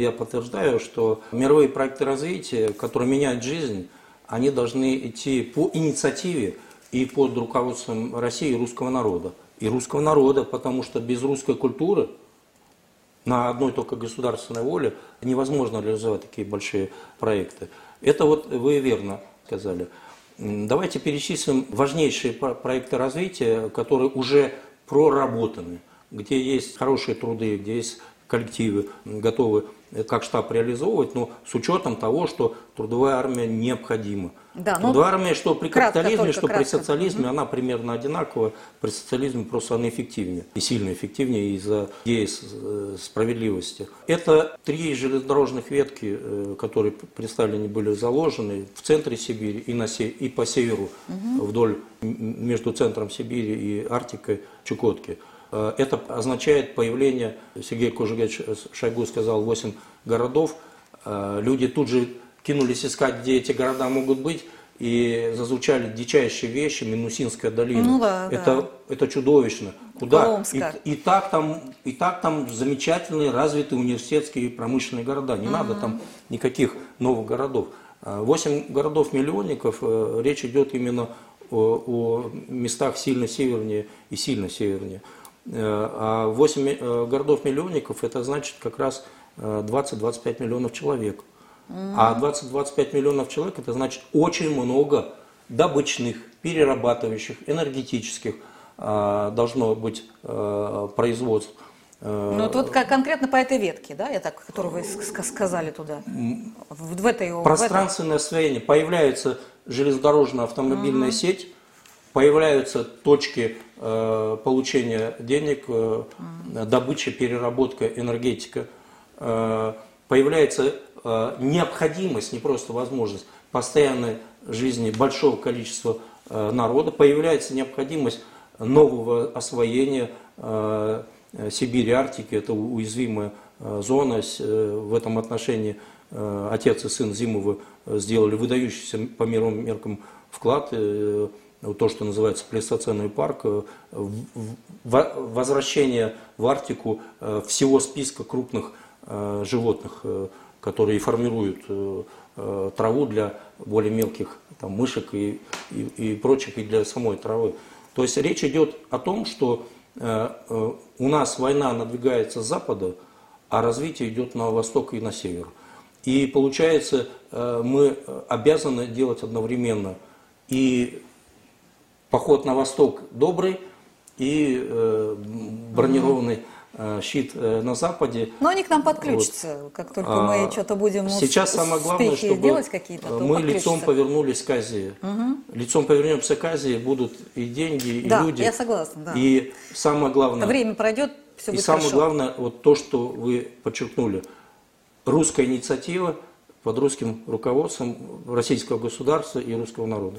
Я подтверждаю, что мировые проекты развития, которые меняют жизнь, они должны идти по инициативе и под руководством России и русского народа. И русского народа, потому что без русской культуры на одной только государственной воле невозможно реализовать такие большие проекты. Это вот вы верно сказали. Давайте перечислим важнейшие проекты развития, которые уже проработаны, где есть хорошие труды, где есть коллективы готовы как штаб реализовывать, но с учетом того, что трудовая армия необходима. Да, ну, трудовая армия, что при капитализме, что кратко. при социализме, угу. она примерно одинакова. При социализме просто она эффективнее. И сильно эффективнее из-за идеи э, справедливости. Это три железнодорожных ветки, э, которые представлены были заложены в центре Сибири и, на, и по северу, угу. вдоль между центром Сибири и Арктикой Чукотки. Э, это означает появление, Сергей Кожугевич Шойгу сказал, 8 городов. Э, люди тут же кинулись искать, где эти города могут быть, и зазвучали дичайшие вещи, Минусинская долина. Ну, да, это, да. это чудовищно. Куда? И, и, так там, и так там замечательные, развитые университетские промышленные города. Не угу. надо там никаких новых городов. Э, восемь городов-миллионников, речь идет именно о, о местах сильно севернее и сильно севернее. Э, а 8 э, городов-миллионников это значит как раз 20-25 э, миллионов человек. А 20-25 миллионов человек это значит очень много добычных, перерабатывающих, энергетических должно быть производств. Ну, тут конкретно по этой ветке, да, я так, которую вы сказали туда, в, в этой... Пространственное в освоение. Появляется железнодорожно-автомобильная угу. сеть, появляются точки э, получения денег, э, добыча, переработка, энергетика. Э, появляется необходимость, не просто возможность, постоянной жизни большого количества народа, появляется необходимость нового освоения Сибири, Арктики, это уязвимая зона, в этом отношении отец и сын Зимовы сделали выдающийся по мировым меркам вклад, то, что называется плейстоценный парк, э, возвращение в Арктику э, всего списка крупных э, животных, которые формируют траву для более мелких там, мышек и, и, и прочих, и для самой травы. То есть речь идет о том, что у нас война надвигается с запада, а развитие идет на восток и на север. И получается, мы обязаны делать одновременно и поход на восток добрый и э, бронированный э, щит э, на западе. Но они к нам подключатся, вот. как только мы а, что-то будем Сейчас самое главное, чтобы делать какие-то, мы лицом повернулись к Азии. Угу. Лицом повернемся к Азии, будут и деньги, и да, люди. я согласна, да. И самое главное... Время пройдет, все будет И самое хорошо. главное, вот то, что вы подчеркнули. Русская инициатива под русским руководством российского государства и русского народа.